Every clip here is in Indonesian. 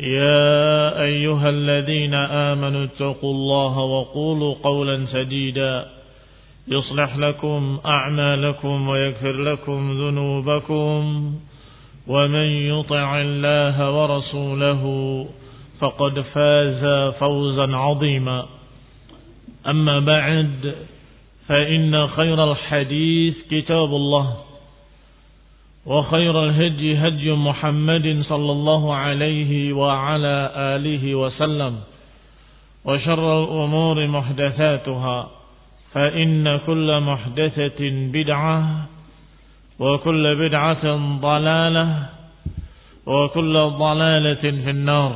يا أيها الذين آمنوا اتقوا الله وقولوا قولا سديدا يصلح لكم أعمالكم ويغفر لكم ذنوبكم ومن يطع الله ورسوله فقد فاز فوزا عظيما. أما بعد فإن خير الحديث كتاب الله. وخير الهدي هدي محمد صلى الله عليه وعلى آله وسلم وشر الأمور محدثاتها فإن كل محدثة بدعة وكل بدعة ضلالة وكل ضلالة في النار.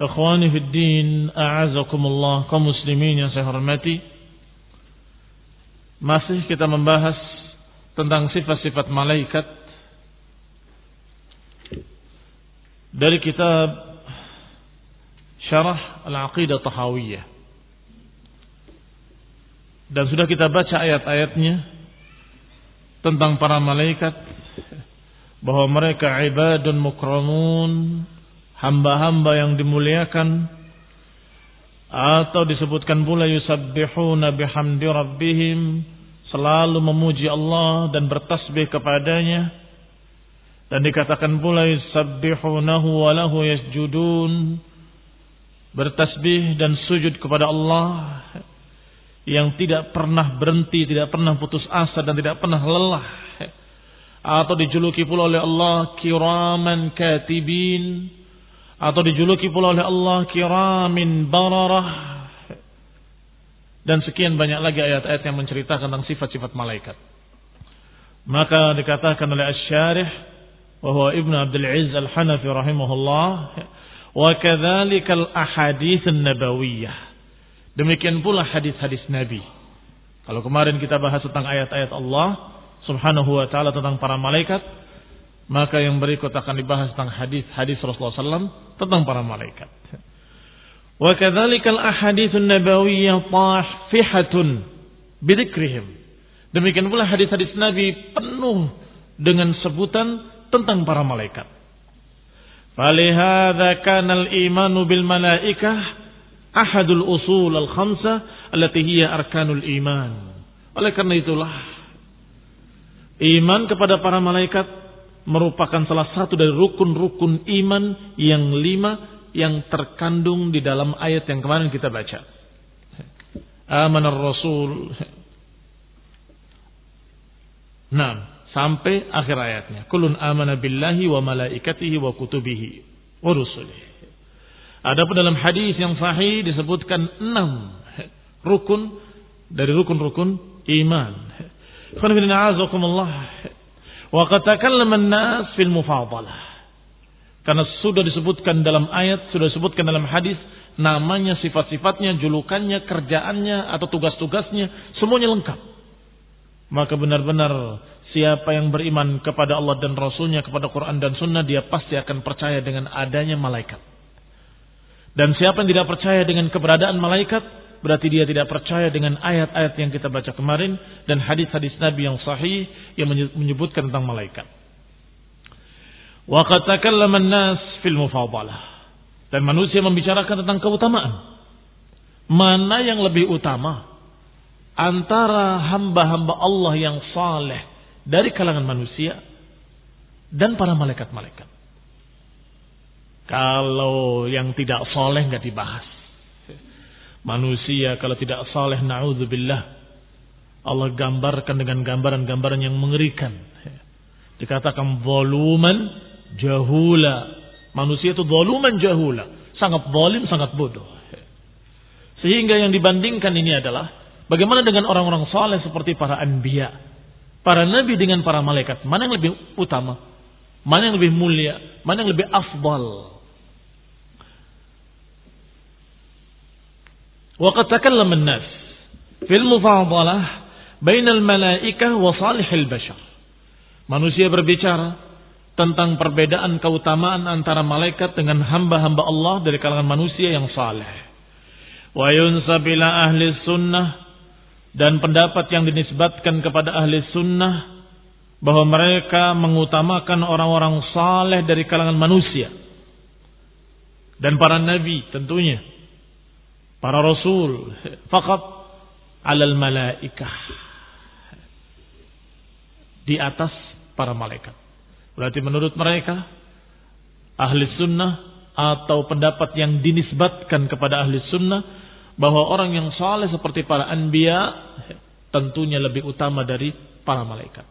إخواني في الدين أعزكم الله كمسلمين يا سهرمتي. Masih kita membahas tentang sifat-sifat malaikat dari kitab Syarah Al-Aqidah Tahawiyah. Dan sudah kita baca ayat-ayatnya tentang para malaikat bahwa mereka ibadun mukramun, hamba-hamba yang dimuliakan atau disebutkan pula yusabbihuna bihamdi rabbihim selalu memuji Allah dan bertasbih kepadanya. Dan dikatakan pula yusabbihunahu wa lahu yasjudun. Bertasbih dan sujud kepada Allah yang tidak pernah berhenti, tidak pernah putus asa dan tidak pernah lelah. Atau dijuluki pula oleh Allah kiraman katibin. Atau dijuluki pula oleh Allah kiramin bararah dan sekian banyak lagi ayat-ayat yang menceritakan tentang sifat-sifat malaikat. Maka dikatakan oleh Asy-Syarih bahwa Ibnu Abdul Aziz Al-Hanafi rahimahullah wa kadzalikal ahadits nabawiyah. Demikian pula hadis-hadis Nabi. Kalau kemarin kita bahas tentang ayat-ayat Allah Subhanahu wa taala tentang para malaikat, maka yang berikut akan dibahas tentang hadis-hadis Rasulullah SAW tentang para malaikat. Wa kadzalikal ahaditsun nabawiyyah tahfihatun bidzikrihim. Demikian pula hadis-hadis Nabi penuh dengan sebutan tentang para malaikat. Falihadza kana al-imanu bil malaikah ahadul usul al-khamsa allati arkanul iman. Oleh karena itulah iman kepada para malaikat merupakan salah satu dari rukun-rukun iman yang lima yang terkandung di dalam ayat yang kemarin kita baca. Amanar Rasul. Nah, sampai akhir ayatnya. Kulun amana billahi wa malaikatihi wa kutubihi wa rusulihi. Adapun dalam hadis yang sahih disebutkan enam rukun dari rukun-rukun iman. Wa qad takallama an-nas fil mufadalah. Karena sudah disebutkan dalam ayat, sudah disebutkan dalam hadis, namanya, sifat-sifatnya, julukannya, kerjaannya, atau tugas-tugasnya, semuanya lengkap. Maka benar-benar siapa yang beriman kepada Allah dan Rasulnya, kepada Quran dan Sunnah, dia pasti akan percaya dengan adanya malaikat. Dan siapa yang tidak percaya dengan keberadaan malaikat, berarti dia tidak percaya dengan ayat-ayat yang kita baca kemarin, dan hadis-hadis Nabi yang sahih yang menyebutkan tentang malaikat. Wa qad takallama an-nas fil mufadalah. Dan manusia membicarakan tentang keutamaan. Mana yang lebih utama antara hamba-hamba Allah yang saleh dari kalangan manusia dan para malaikat-malaikat. Kalau yang tidak soleh nggak dibahas. Manusia kalau tidak saleh naudzubillah Allah gambarkan dengan gambaran-gambaran yang mengerikan. Dikatakan voluman jahula. Manusia itu voluman jahula. Sangat zalim, sangat bodoh. Sehingga yang dibandingkan ini adalah bagaimana dengan orang-orang saleh seperti para anbiya, para nabi dengan para malaikat. Mana yang lebih utama? Mana yang lebih mulia? Mana yang lebih afdal? وقد تكلم الناس في المفاضلة بين الملائكة وصالح البشر Manusia berbicara tentang perbedaan keutamaan antara malaikat dengan hamba-hamba Allah dari kalangan manusia yang saleh. Wa yunsabila ahli sunnah dan pendapat yang dinisbatkan kepada ahli sunnah bahwa mereka mengutamakan orang-orang saleh dari kalangan manusia dan para nabi tentunya para rasul fakat alal malaikah di atas para malaikat. Berarti menurut mereka ahli sunnah atau pendapat yang dinisbatkan kepada ahli sunnah bahwa orang yang saleh seperti para anbiya tentunya lebih utama dari para malaikat.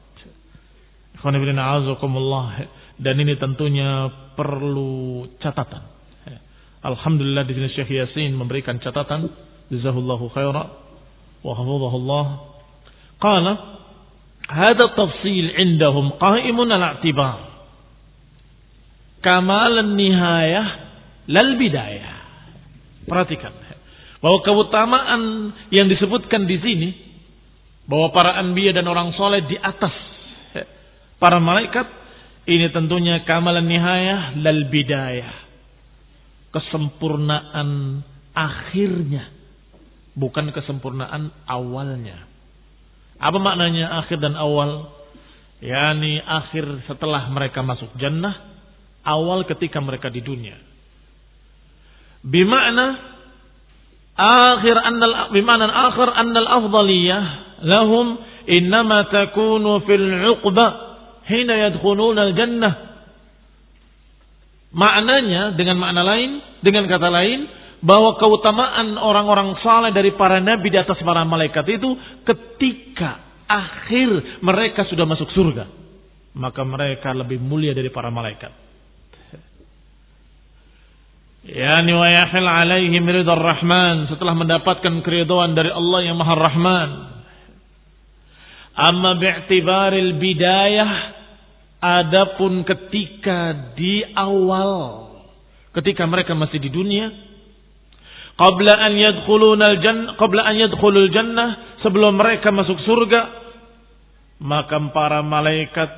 Dan ini tentunya perlu catatan. Alhamdulillah di sini Syekh Yasin memberikan catatan. Jazahullahu khaira wa hafizahullah. Qala hada tafsil indahum qa'imun ala i'tibar. Kamal nihayah lal bidayah. Perhatikan bahwa keutamaan yang disebutkan di sini bahwa para anbiya dan orang soleh di atas para malaikat ini tentunya kamalan nihayah lal bidayah kesempurnaan akhirnya, bukan kesempurnaan awalnya. Apa maknanya akhir dan awal? Yani akhir setelah mereka masuk jannah, awal ketika mereka di dunia. Bima'na akhir annal bima'na akhir annal afdaliyah lahum innama takunu fil 'uqba hina yadkhuluna al-jannah Maknanya dengan makna lain, dengan kata lain, bahwa keutamaan orang-orang saleh dari para nabi di atas para malaikat itu ketika akhir mereka sudah masuk surga, maka mereka lebih mulia dari para malaikat. Yani wa yahil alaihim rahman setelah mendapatkan keridhaan dari Allah yang Maha Rahman. Amma bi'tibaril bidayah Adapun ketika di awal, ketika mereka masih di dunia, qabla an yadkhulunal jannah, qabla an yadkhulul jannah, sebelum mereka masuk surga, maka para malaikat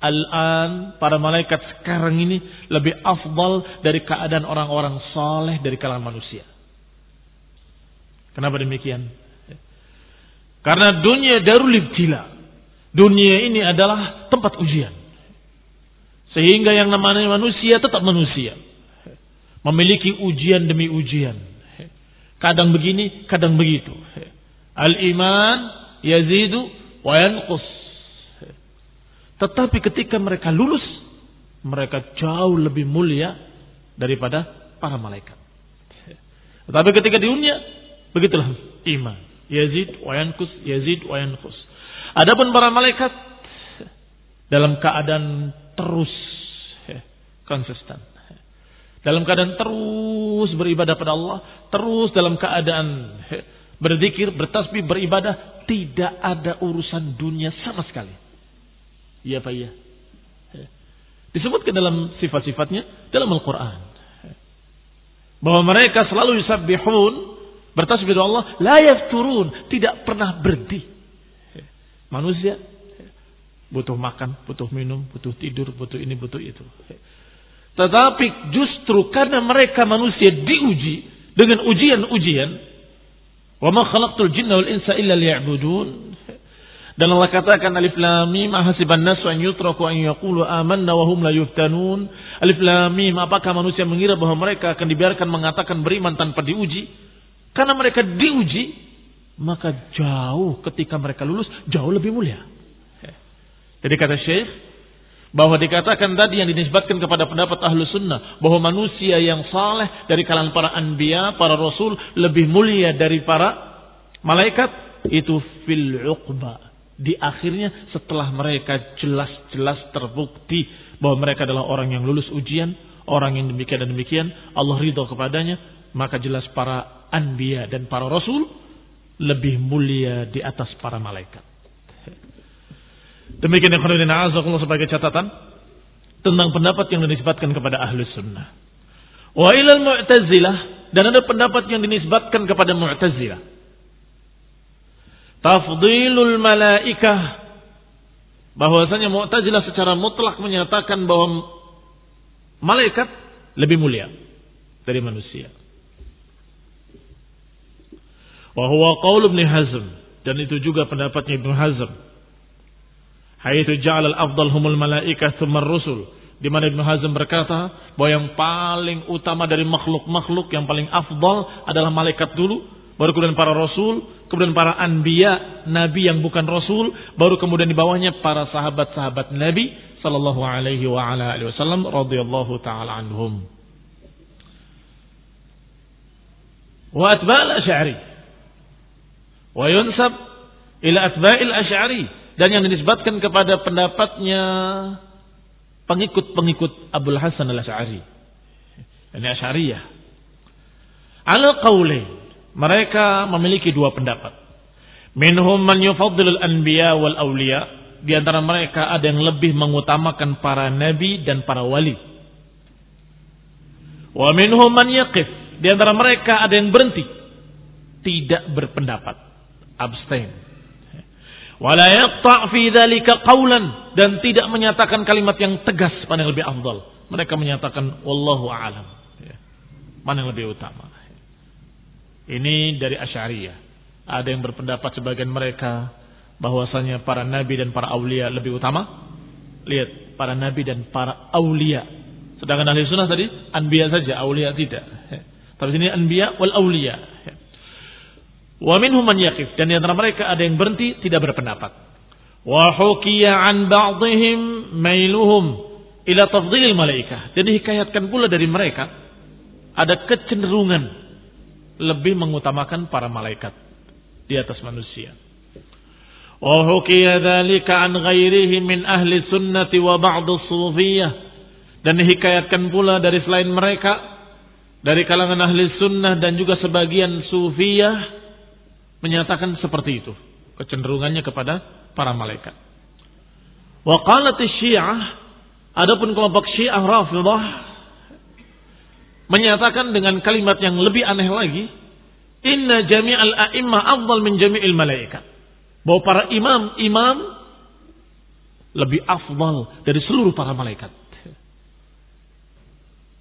al-an, para malaikat sekarang ini lebih afdal dari keadaan orang-orang saleh dari kalangan manusia. Kenapa demikian? Karena dunia darul ibtila. Dunia ini adalah tempat ujian. Sehingga yang namanya manusia tetap manusia. Memiliki ujian demi ujian. Kadang begini, kadang begitu. Al-iman yazidu wa yanqus. Tetapi ketika mereka lulus, mereka jauh lebih mulia daripada para malaikat. Tetapi ketika di dunia, begitulah iman. Yazid wa yanqus, yazid wa yanqus. Adapun para malaikat dalam keadaan terus konsisten. Dalam keadaan terus beribadah pada Allah, terus dalam keadaan berzikir, bertasbih, beribadah, tidak ada urusan dunia sama sekali. Iya Pak ya. Disebutkan dalam sifat-sifatnya dalam Al-Quran. Bahwa mereka selalu yusabbihun, bertasbih kepada Allah, la yafturun, tidak pernah berhenti. Manusia Butuh makan, butuh minum, butuh tidur, butuh ini, butuh itu. Tetapi justru karena mereka manusia diuji dengan ujian-ujian, wa ma khalaqtul jinna wal insa illa liya'budun. Dan Allah katakan alif lam mim ahasiban nasu an yutraku an yaqulu amanna wa hum la yuftanun. Alif lam mim apakah manusia mengira bahwa mereka akan dibiarkan mengatakan beriman tanpa diuji? Karena mereka diuji, maka jauh ketika mereka lulus jauh lebih mulia. Jadi kata Syekh, Bahwa dikatakan tadi yang dinisbatkan kepada pendapat ahlu sunnah. Bahwa manusia yang saleh dari kalangan para anbiya, para rasul. Lebih mulia dari para malaikat. Itu fil uqba. Di akhirnya setelah mereka jelas-jelas terbukti. Bahwa mereka adalah orang yang lulus ujian. Orang yang demikian dan demikian. Allah ridho kepadanya. Maka jelas para anbiya dan para rasul. Lebih mulia di atas para malaikat. Demikian yang khairin azakullah sebagai catatan tentang pendapat yang dinisbatkan kepada ahli sunnah. Wa ilal mu'tazilah dan ada pendapat yang dinisbatkan kepada mu'tazilah. Tafdilul malaikah bahwasanya mu'tazilah secara mutlak menyatakan bahwa malaikat lebih mulia dari manusia. Wa huwa qaul Ibnu Hazm dan itu juga pendapatnya Ibnu Hazm Haitsu ja'al al-afdal humul malaikah tsumma rusul. Di mana Ibnu Hazm berkata bahwa yang paling utama dari makhluk-makhluk yang paling afdal adalah malaikat dulu, baru kemudian para rasul, kemudian para anbiya, nabi yang bukan rasul, baru kemudian di bawahnya para sahabat-sahabat Nabi sallallahu alaihi wa ala alihi wasallam radhiyallahu taala anhum. Wa atba'al asy'ari. Wa yunsab ila atba'il asy'ari dan yang dinisbatkan kepada pendapatnya pengikut-pengikut Abdul Hasan al-Asy'ari. Ini Asy'ariyah. Ala qawli, mereka memiliki dua pendapat. Minhum man yufaddilul anbiya wal awliya. Di antara mereka ada yang lebih mengutamakan para nabi dan para wali. Wa minhum man yaqif. Di antara mereka ada yang berhenti. Tidak berpendapat. Abstain wala yaqta' fi dzalika qawlan dan tidak menyatakan kalimat yang tegas mana yang lebih afdal. Mereka menyatakan wallahu a'lam. Ya. Mana yang lebih utama. Ini dari Asy'ariyah. Ada yang berpendapat sebagian mereka bahwasanya para nabi dan para aulia lebih utama. Lihat, para nabi dan para aulia. Sedangkan ahli sunnah tadi anbiya saja, aulia tidak. Ya. Tapi sini anbiya wal aulia. Wa minhum man yaqif dan di antara mereka ada yang berhenti tidak berpendapat. Wa hukiya an ba'dihim mailuhum ila tafdhilil malaikah. Dan dihikayatkan pula dari mereka ada kecenderungan lebih mengutamakan para malaikat di atas manusia. Wa hukiya dzalika an ghairihi min ahli sunnati wa ba'd sufiyah. Dan dihikayatkan pula dari selain mereka dari kalangan ahli sunnah dan juga sebagian sufiyah menyatakan seperti itu. Kecenderungannya kepada para malaikat. Wa qalat syiah adapun kelompok syiah rafidah menyatakan dengan kalimat yang lebih aneh lagi, inna jami'al a'immah afdal min jami'il malaikat. Bahwa para imam-imam lebih afdal dari seluruh para malaikat.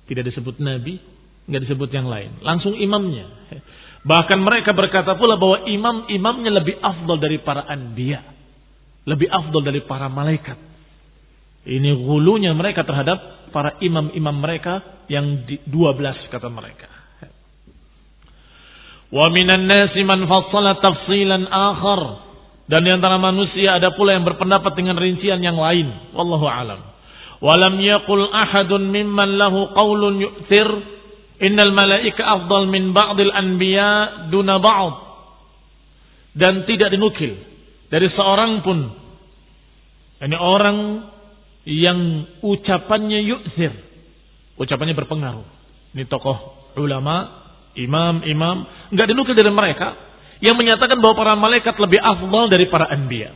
Tidak disebut nabi, nggak disebut yang lain. Langsung imamnya. Bahkan mereka berkata pula bahwa imam-imamnya lebih afdol dari para anbiya. Lebih afdol dari para malaikat. Ini gulunya mereka terhadap para imam-imam mereka yang di 12 kata mereka. Wa minan nasi man fassala tafsilan akhar. Dan di antara manusia ada pula yang berpendapat dengan rincian yang lain. Wallahu alam. Walam yaqul ahadun mimman lahu qawlun yu'thir Innal malaika afdal min ba'dil anbiya duna ba'd. Dan tidak dinukil dari seorang pun. Ini orang yang ucapannya yu'zir. Ucapannya berpengaruh. Ini tokoh ulama, imam-imam. Enggak dinukil dari mereka. Yang menyatakan bahwa para malaikat lebih afdal dari para anbiya.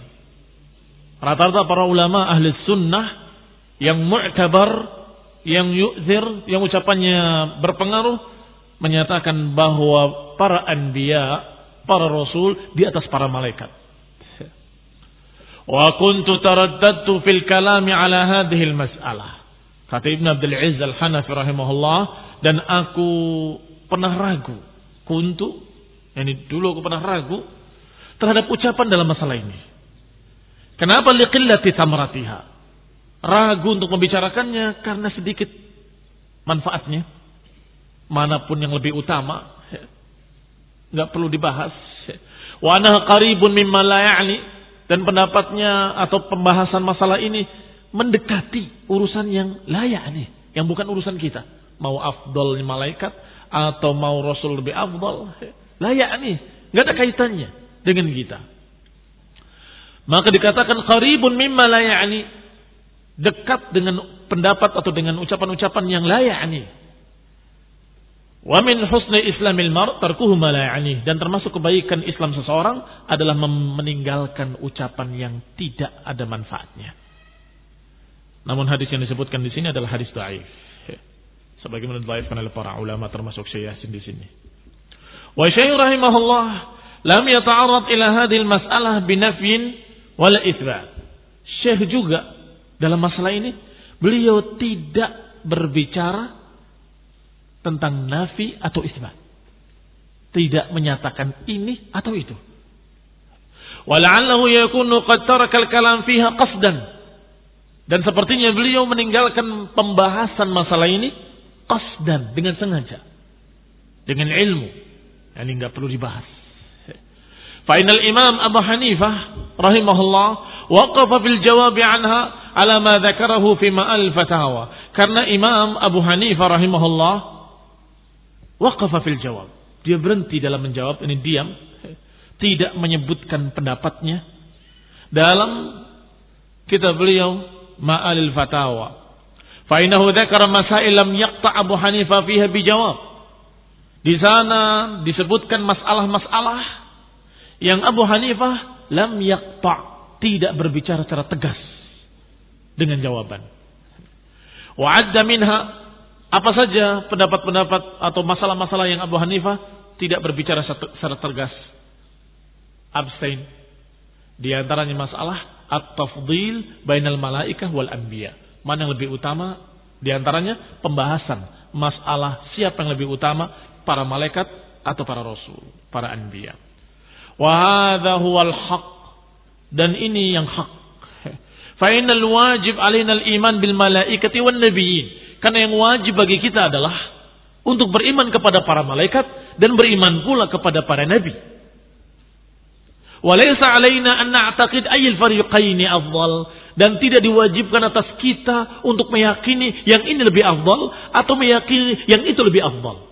Rata-rata para ulama ahli sunnah yang mu'tabar yang yu'zir, yang ucapannya berpengaruh, menyatakan bahwa para anbiya, para rasul di atas para malaikat. Wa kuntu taraddadtu fil kalami ala hadhihi mas'alah. Kata Ibn Abdul Aziz Al-Hanafi rahimahullah dan aku pernah ragu. Kuntu, ini dulu aku pernah ragu terhadap ucapan dalam masalah ini. Kenapa liqillati tamratiha? Ragu untuk membicarakannya karena sedikit manfaatnya. Mana pun yang lebih utama, nggak perlu dibahas. Wa qaribun mimma la ya'ni dan pendapatnya atau pembahasan masalah ini mendekati urusan yang layak nih, yang bukan urusan kita. Mau afdol malaikat atau mau rasul lebih afdol, layak nih, nggak ada kaitannya dengan kita. Maka dikatakan qaribun mimma la ya'ni dekat dengan pendapat atau dengan ucapan-ucapan yang layak nih. Wa min husni islamil mar tarkuhu ma ya'ni dan termasuk kebaikan Islam seseorang adalah meninggalkan ucapan yang tidak ada manfaatnya. Namun hadis yang disebutkan di sini adalah hadis dhaif. Sebagaimana dhaifkan oleh para ulama termasuk Syekh Yasin di sini. Wa Syekh rahimahullah lam yata'arrad ila hadhihi al-mas'alah binafyin wala itsbat. Syekh juga dalam masalah ini beliau tidak berbicara tentang nafi atau isbat. Tidak menyatakan ini atau itu. Wala'allahu yakunu qad taraka al-kalam fiha qasdan. Dan sepertinya beliau meninggalkan pembahasan masalah ini qasdan dengan sengaja. Dengan ilmu. Ini enggak perlu dibahas. Fa'inal Imam Abu Hanifah rahimahullah waqafa fil jawab anha ala ma dzakarahu fi ma'al fatawa. Karena Imam Abu Hanifah rahimahullah waqafa fil jawab. Dia berhenti dalam menjawab ini diam, tidak menyebutkan pendapatnya dalam kitab beliau Ma'alil Fatawa. Fa innahu dzakara masail lam yaqta Abu Hanifah fiha bijawab. Di sana disebutkan masalah-masalah yang Abu Hanifah lam yakta tidak berbicara secara tegas dengan jawaban. Wa'adda minha apa saja pendapat-pendapat atau masalah-masalah yang Abu Hanifah tidak berbicara secara tegas. Abstain. Di antaranya masalah at-tafdil bainal malaikah wal anbiya. Mana yang lebih utama? Di antaranya pembahasan masalah siapa yang lebih utama, para malaikat atau para rasul, para anbiya. Wahada huwal haq. Dan ini yang hak. Fa'inal wajib alinal iman bil malaikati wan nabiyyin. Karena yang wajib bagi kita adalah untuk beriman kepada para malaikat dan beriman pula kepada para nabi. Walaysa alaina an na'taqid ayyul fariqaini afdal dan tidak diwajibkan atas kita untuk meyakini yang ini lebih afdal atau meyakini yang itu lebih afdal.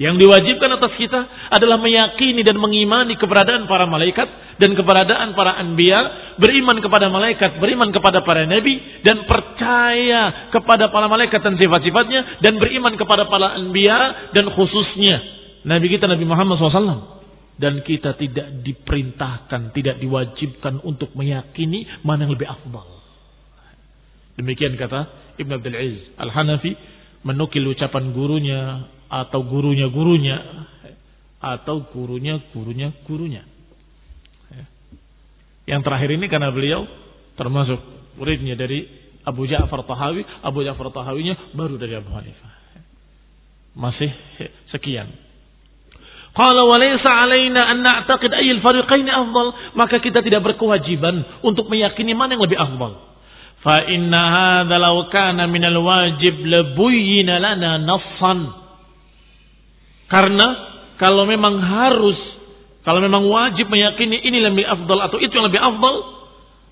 Yang diwajibkan atas kita adalah meyakini dan mengimani keberadaan para malaikat dan keberadaan para anbiya, beriman kepada malaikat, beriman kepada para nabi dan percaya kepada para malaikat dan sifat-sifatnya dan beriman kepada para anbiya dan khususnya nabi kita Nabi Muhammad SAW. Dan kita tidak diperintahkan, tidak diwajibkan untuk meyakini mana yang lebih afdal. Demikian kata Ibn Abdul Aziz Al-Hanafi menukil ucapan gurunya atau gurunya gurunya atau gurunya gurunya gurunya. Yang terakhir ini karena beliau termasuk muridnya dari Abu Ja'far Tahawi, Abu Ja'far Tahawinya baru dari Abu Hanifah. Masih sekian. Qala wa laysa alaina an na'taqid ayyul fariqain afdal, maka kita tidak berkewajiban untuk meyakini mana yang lebih afdal. Fa inna hadza law kana minal wajib labuyyina lana nassan karena kalau memang harus, kalau memang wajib meyakini ini lebih afdal atau itu yang lebih afdal,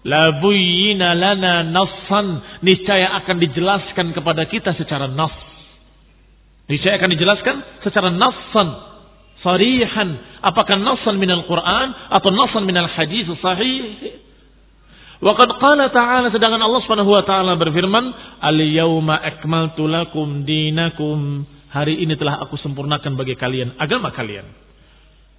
la buyyina lana nassan, niscaya akan dijelaskan kepada kita secara nas. Niscaya akan dijelaskan secara nassan, sarihan, apakah nassan minal Quran atau nassan minal hadis sahih. Waqad qala ta'ala sedangkan Allah Subhanahu wa taala berfirman, "Al-yauma akmaltu lakum dinakum." Hari ini telah aku sempurnakan bagi kalian agama kalian.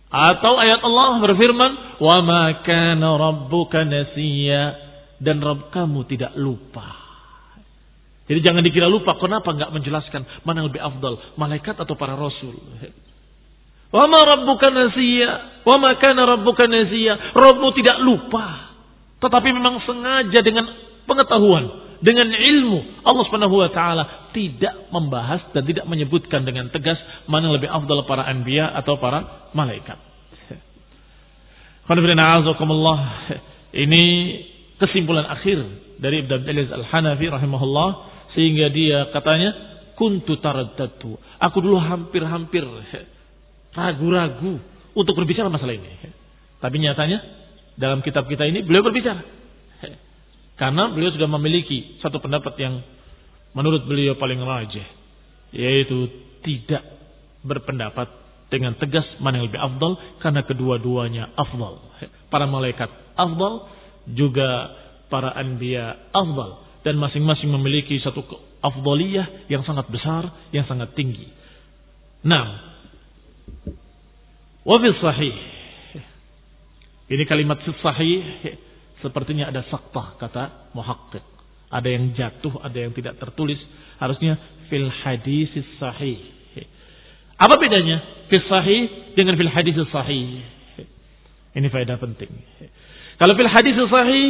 Atau ayat Allah berfirman, "Wa ma kana rabbuka nasiya." Dan Rabb kamu tidak lupa. Jadi jangan dikira lupa. Kenapa nggak menjelaskan mana yang lebih afdal, malaikat atau para rasul? Wa ma rabbuka nasiya, wa ma kana rabbuka nasiya. Rabbmu tidak lupa. Tetapi memang sengaja dengan pengetahuan dengan ilmu Allah Subhanahu wa taala tidak membahas dan tidak menyebutkan dengan tegas mana yang lebih afdal para anbiya atau para malaikat. Ini kesimpulan akhir dari Ibn Abdul Al-Hanafi rahimahullah sehingga dia katanya kuntu taraddatu. Aku dulu hampir-hampir ragu-ragu untuk berbicara masalah ini. Tapi nyatanya dalam kitab kita ini beliau berbicara. Karena beliau sudah memiliki satu pendapat yang menurut beliau paling rajih. Yaitu tidak berpendapat dengan tegas mana yang lebih afdal karena kedua-duanya afdal. Para malaikat afdal juga para anbiya afdal dan masing-masing memiliki satu afdaliyah yang sangat besar, yang sangat tinggi. Nah, wa sahih. Ini kalimat sahih Sepertinya ada saktah kata muhakkik. Ada yang jatuh, ada yang tidak tertulis. Harusnya fil hadis sahih. Apa bedanya fil sahih dengan fil hadis sahih? Ini faedah penting. Kalau fil hadis sahih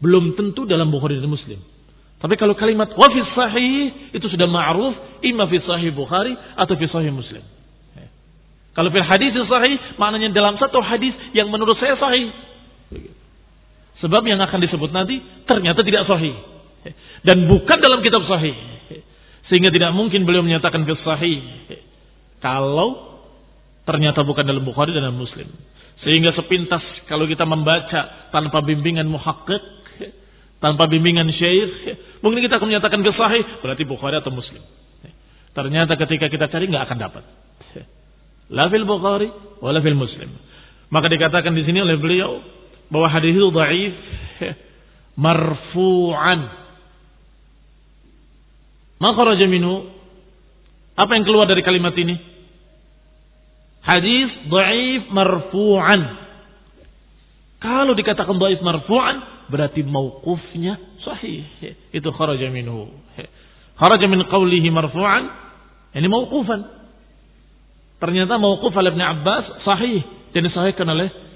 belum tentu dalam Bukhari dan Muslim. Tapi kalau kalimat wa fil sahih itu sudah ma'ruf imma fi sahih Bukhari atau fi sahih Muslim. Kalau fil hadis sahih maknanya dalam satu hadis yang menurut saya sahih. Sebab yang akan disebut nanti ternyata tidak sahih. Dan bukan dalam kitab sahih. Sehingga tidak mungkin beliau menyatakan fil sahih. Kalau ternyata bukan dalam Bukhari dan dalam Muslim. Sehingga sepintas kalau kita membaca tanpa bimbingan muhakkik, tanpa bimbingan syekh, mungkin kita akan menyatakan fil sahih, berarti Bukhari atau Muslim. Ternyata ketika kita cari nggak akan dapat. La fil Bukhari, wala fil Muslim. Maka dikatakan di sini oleh beliau bahwa hadis itu dhaif marfu'an. Maka raja minhu apa yang keluar dari kalimat ini? Hadis dhaif marfu'an. Kalau dikatakan dhaif marfu'an berarti mauqufnya sahih. Itu kharaja minhu. Kharaja min qawlihi marfu'an ini mauqufan. Ternyata mauquf al Ibn Abbas sahih dan disahihkan oleh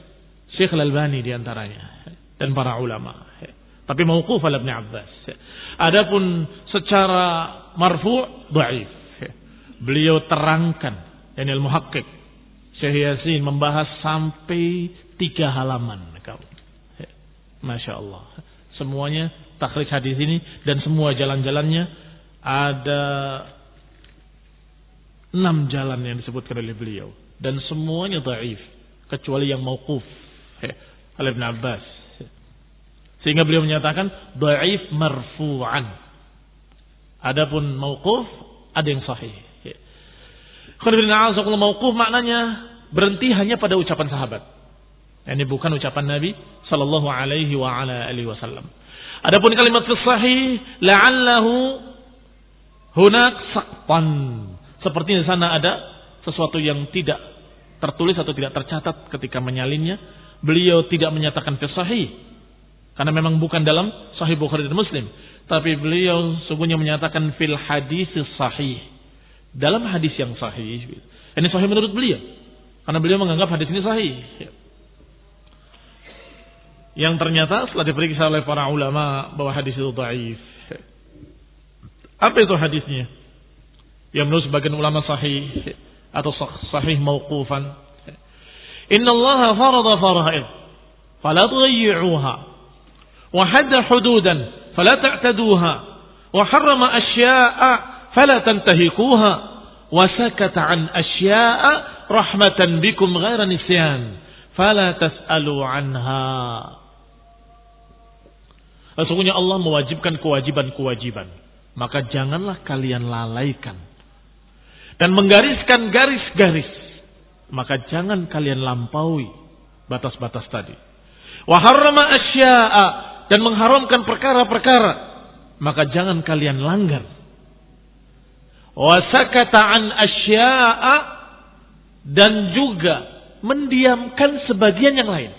Syekh Al-Albani di antaranya dan para ulama. Tapi mauquf ala Ibn Abbas. Adapun secara marfu' dhaif. Beliau terangkan dan ilmu muhakkik Syekh Yasin membahas sampai tiga halaman. Masya Allah. Semuanya takhrij hadis ini dan semua jalan-jalannya ada enam jalan yang disebutkan oleh beliau dan semuanya dhaif kecuali yang mauquf oleh Ibn Abbas. Sehingga beliau menyatakan dhaif marfu'an. Adapun mauquf ada yang sahih. Kalau mauquf maknanya berhenti hanya pada ucapan sahabat. Ini bukan ucapan Nabi sallallahu alaihi wa ala alihi wasallam. Adapun kalimat sahih la'allahu hunak saqtan. Seperti di sana ada sesuatu yang tidak tertulis atau tidak tercatat ketika menyalinnya beliau tidak menyatakan sahih. Karena memang bukan dalam sahih Bukhari dan Muslim. Tapi beliau sungguhnya menyatakan fil hadis sahih. Dalam hadis yang sahih. Ini sahih menurut beliau. Karena beliau menganggap hadis ini sahih. Yang ternyata setelah diperiksa oleh para ulama bahwa hadis itu dhaif. Apa itu hadisnya? Yang menurut sebagian ulama sahih atau sahih mauqufan Inna Allah farada fara'id. Fala tughayyi'uha. Wa hadda hududan. Fala ta'taduha. Wa harrama asya'a. Fala tantahikuha. Wa sakata an asya'a. Rahmatan bikum ghaira nisyan. Sesungguhnya Allah mewajibkan kewajiban-kewajiban. Maka janganlah kalian lalaikan. Dan menggariskan garis-garis maka jangan kalian lampaui batas-batas tadi. Wa harrama asya'a dan mengharamkan perkara-perkara, maka jangan kalian langgar. Wa sakata an asya'a dan juga mendiamkan sebagian yang lain.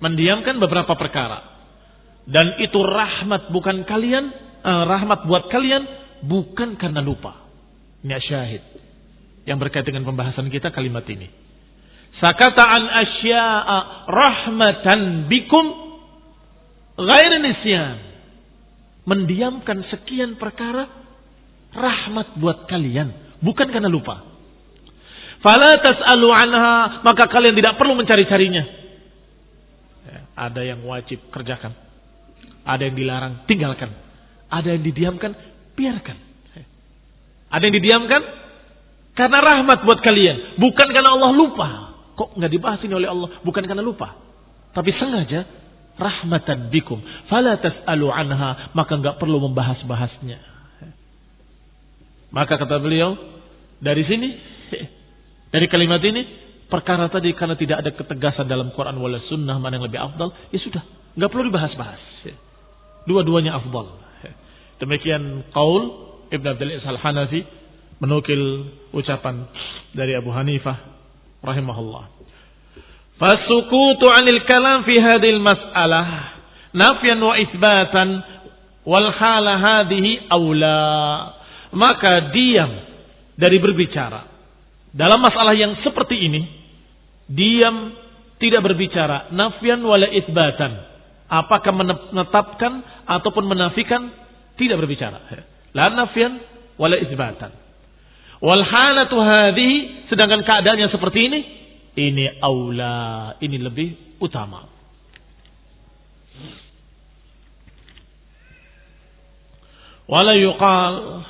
Mendiamkan beberapa perkara. Dan itu rahmat bukan kalian, eh, rahmat buat kalian bukan karena lupa. Ini syahid yang berkait dengan pembahasan kita kalimat ini. Sakata an asya'a rahmatan bikum ghair. Mendiamkan sekian perkara rahmat buat kalian, bukan karena lupa. Fala tas'alu anha, maka kalian tidak perlu mencari-carinya. Ya, ada yang wajib kerjakan. Ada yang dilarang, tinggalkan. Ada yang didiamkan, biarkan. Ada yang didiamkan, karena rahmat buat kalian. Bukan karena Allah lupa. Kok nggak dibahas ini oleh Allah? Bukan karena lupa. Tapi sengaja rahmatan bikum. Fala tas'alu anha. Maka nggak perlu membahas-bahasnya. Maka kata beliau, dari sini, dari kalimat ini, perkara tadi karena tidak ada ketegasan dalam Quran wala sunnah mana yang lebih afdal, ya sudah, nggak perlu dibahas-bahas. Dua-duanya afdal. Demikian qaul Ibn Abdul Ishal Hanafi menukil ucapan dari Abu Hanifah rahimahullah. Fasukutu 'anil kalam fi hadhil mas'alah nafyan wa itsbatan wal hala hadhihi aula. Maka diam dari berbicara dalam masalah yang seperti ini, diam tidak berbicara nafyan wala itsbatan. Apakah menetapkan ataupun menafikan tidak berbicara. La nafyan wala itsbatan. Wal hanatu hadhi sedangkan keadaannya seperti ini? Ini aula, ini lebih utama. Wala yuqal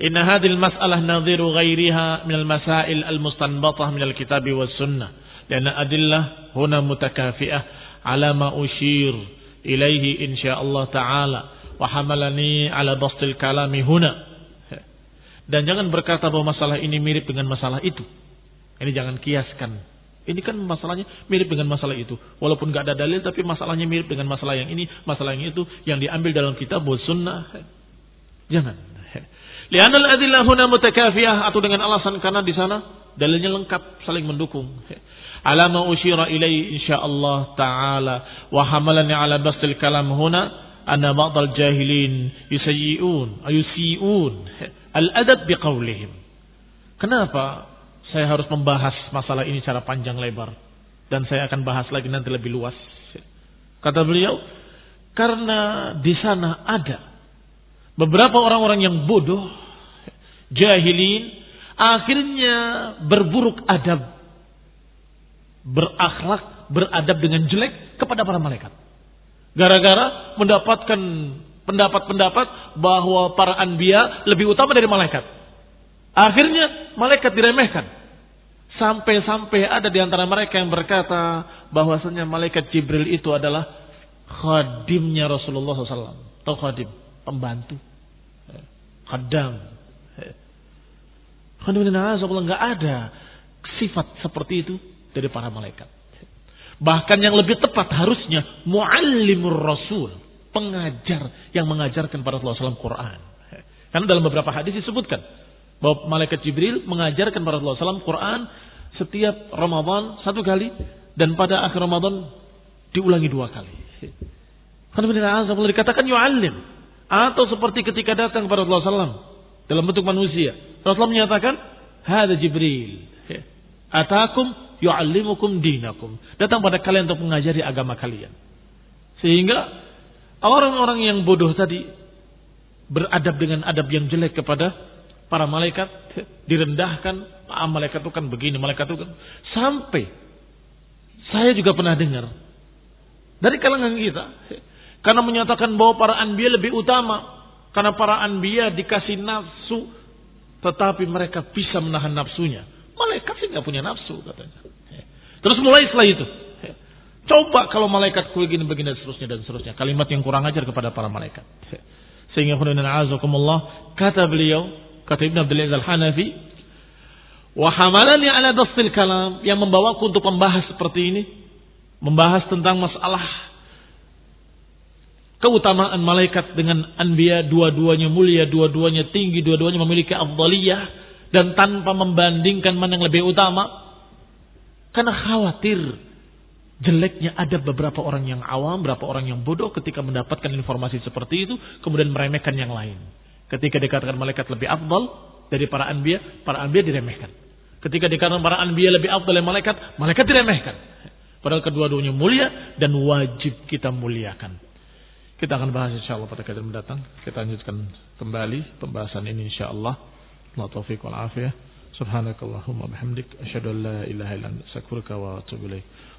inna hadhil mas'alah nadhiru ghairiha min al-masail al-mustanbatah min al-kitab was sunnah. Karena adillah huna mutakafi'ah ala ma ushir ilaihi insyaallah ta'ala. Wa hamalani ala al kalami huna dan jangan berkata bahwa masalah ini mirip dengan masalah itu. Ini jangan kiaskan. Ini kan masalahnya mirip dengan masalah itu. Walaupun gak ada dalil tapi masalahnya mirip dengan masalah yang ini, masalah yang itu yang diambil dalam kitab sunnah. Jangan. Lianal adillah huna mutakafiyah atau dengan alasan karena di sana dalilnya lengkap saling mendukung. Alama usyira ilai insyaallah taala wa hamalani ala bastil kalam huna anna ba'dal jahilin yusayyi'un ayusi'un al-adab biqaulihim. Kenapa saya harus membahas masalah ini secara panjang lebar dan saya akan bahas lagi nanti lebih luas. Kata beliau, karena di sana ada beberapa orang-orang yang bodoh, jahilin, akhirnya berburuk adab, berakhlak, beradab dengan jelek kepada para malaikat. Gara-gara mendapatkan pendapat-pendapat bahwa para anbiya lebih utama dari malaikat. Akhirnya malaikat diremehkan. Sampai-sampai ada di antara mereka yang berkata bahwasanya malaikat Jibril itu adalah khadimnya Rasulullah SAW. Tahu khadim? Pembantu. Khadam. Nggak ada sifat seperti itu dari para malaikat. Bahkan yang lebih tepat harusnya muallimur rasul. Pengajar yang mengajarkan pada Rasulullah SAW Quran. Karena dalam beberapa hadis disebutkan. Bahwa malaikat Jibril mengajarkan pada Rasulullah SAW Quran setiap Ramadan satu kali. Dan pada akhir Ramadan diulangi dua kali. Karena benar Allah dikatakan yu'allim. Atau seperti ketika datang kepada Rasulullah SAW. Dalam bentuk manusia. Rasulullah menyatakan. Hada Jibril. Atakum yu'allimukum dinakum. Datang pada kalian untuk mengajari agama kalian. Sehingga orang-orang yang bodoh tadi beradab dengan adab yang jelek kepada para malaikat direndahkan ah, malaikat itu kan begini malaikat itu kan sampai saya juga pernah dengar dari kalangan kita karena menyatakan bahwa para anbiya lebih utama karena para anbiya dikasih nafsu tetapi mereka bisa menahan nafsunya Malaikat sih nggak punya nafsu katanya. Terus mulai setelah itu. Coba kalau malaikat begini begini dan seterusnya dan seterusnya. Kalimat yang kurang ajar kepada para malaikat. Sehingga khudina azakumullah kata beliau, kata Ibn Abdul Aziz Al-Hanafi, wa hamalani ala dastil kalam yang membawaku untuk membahas seperti ini, membahas tentang masalah keutamaan malaikat dengan anbiya dua-duanya mulia, dua-duanya tinggi, dua-duanya memiliki afdaliyah dan tanpa membandingkan mana yang lebih utama karena khawatir Jeleknya ada beberapa orang yang awam, beberapa orang yang bodoh ketika mendapatkan informasi seperti itu, kemudian meremehkan yang lain. Ketika dikatakan malaikat lebih afdal dari para anbiya, para anbiya diremehkan. Ketika dikatakan para anbiya lebih afdal dari malaikat, malaikat diremehkan. Padahal kedua-duanya mulia dan wajib kita muliakan. Kita akan bahas insya Allah pada kajian mendatang. Kita lanjutkan kembali pembahasan ini insya Allah. Allah taufiq wal afiyah. Subhanakallahumma bihamdik. Asyadu an la ilaha ilan. Sakurka wa atubu.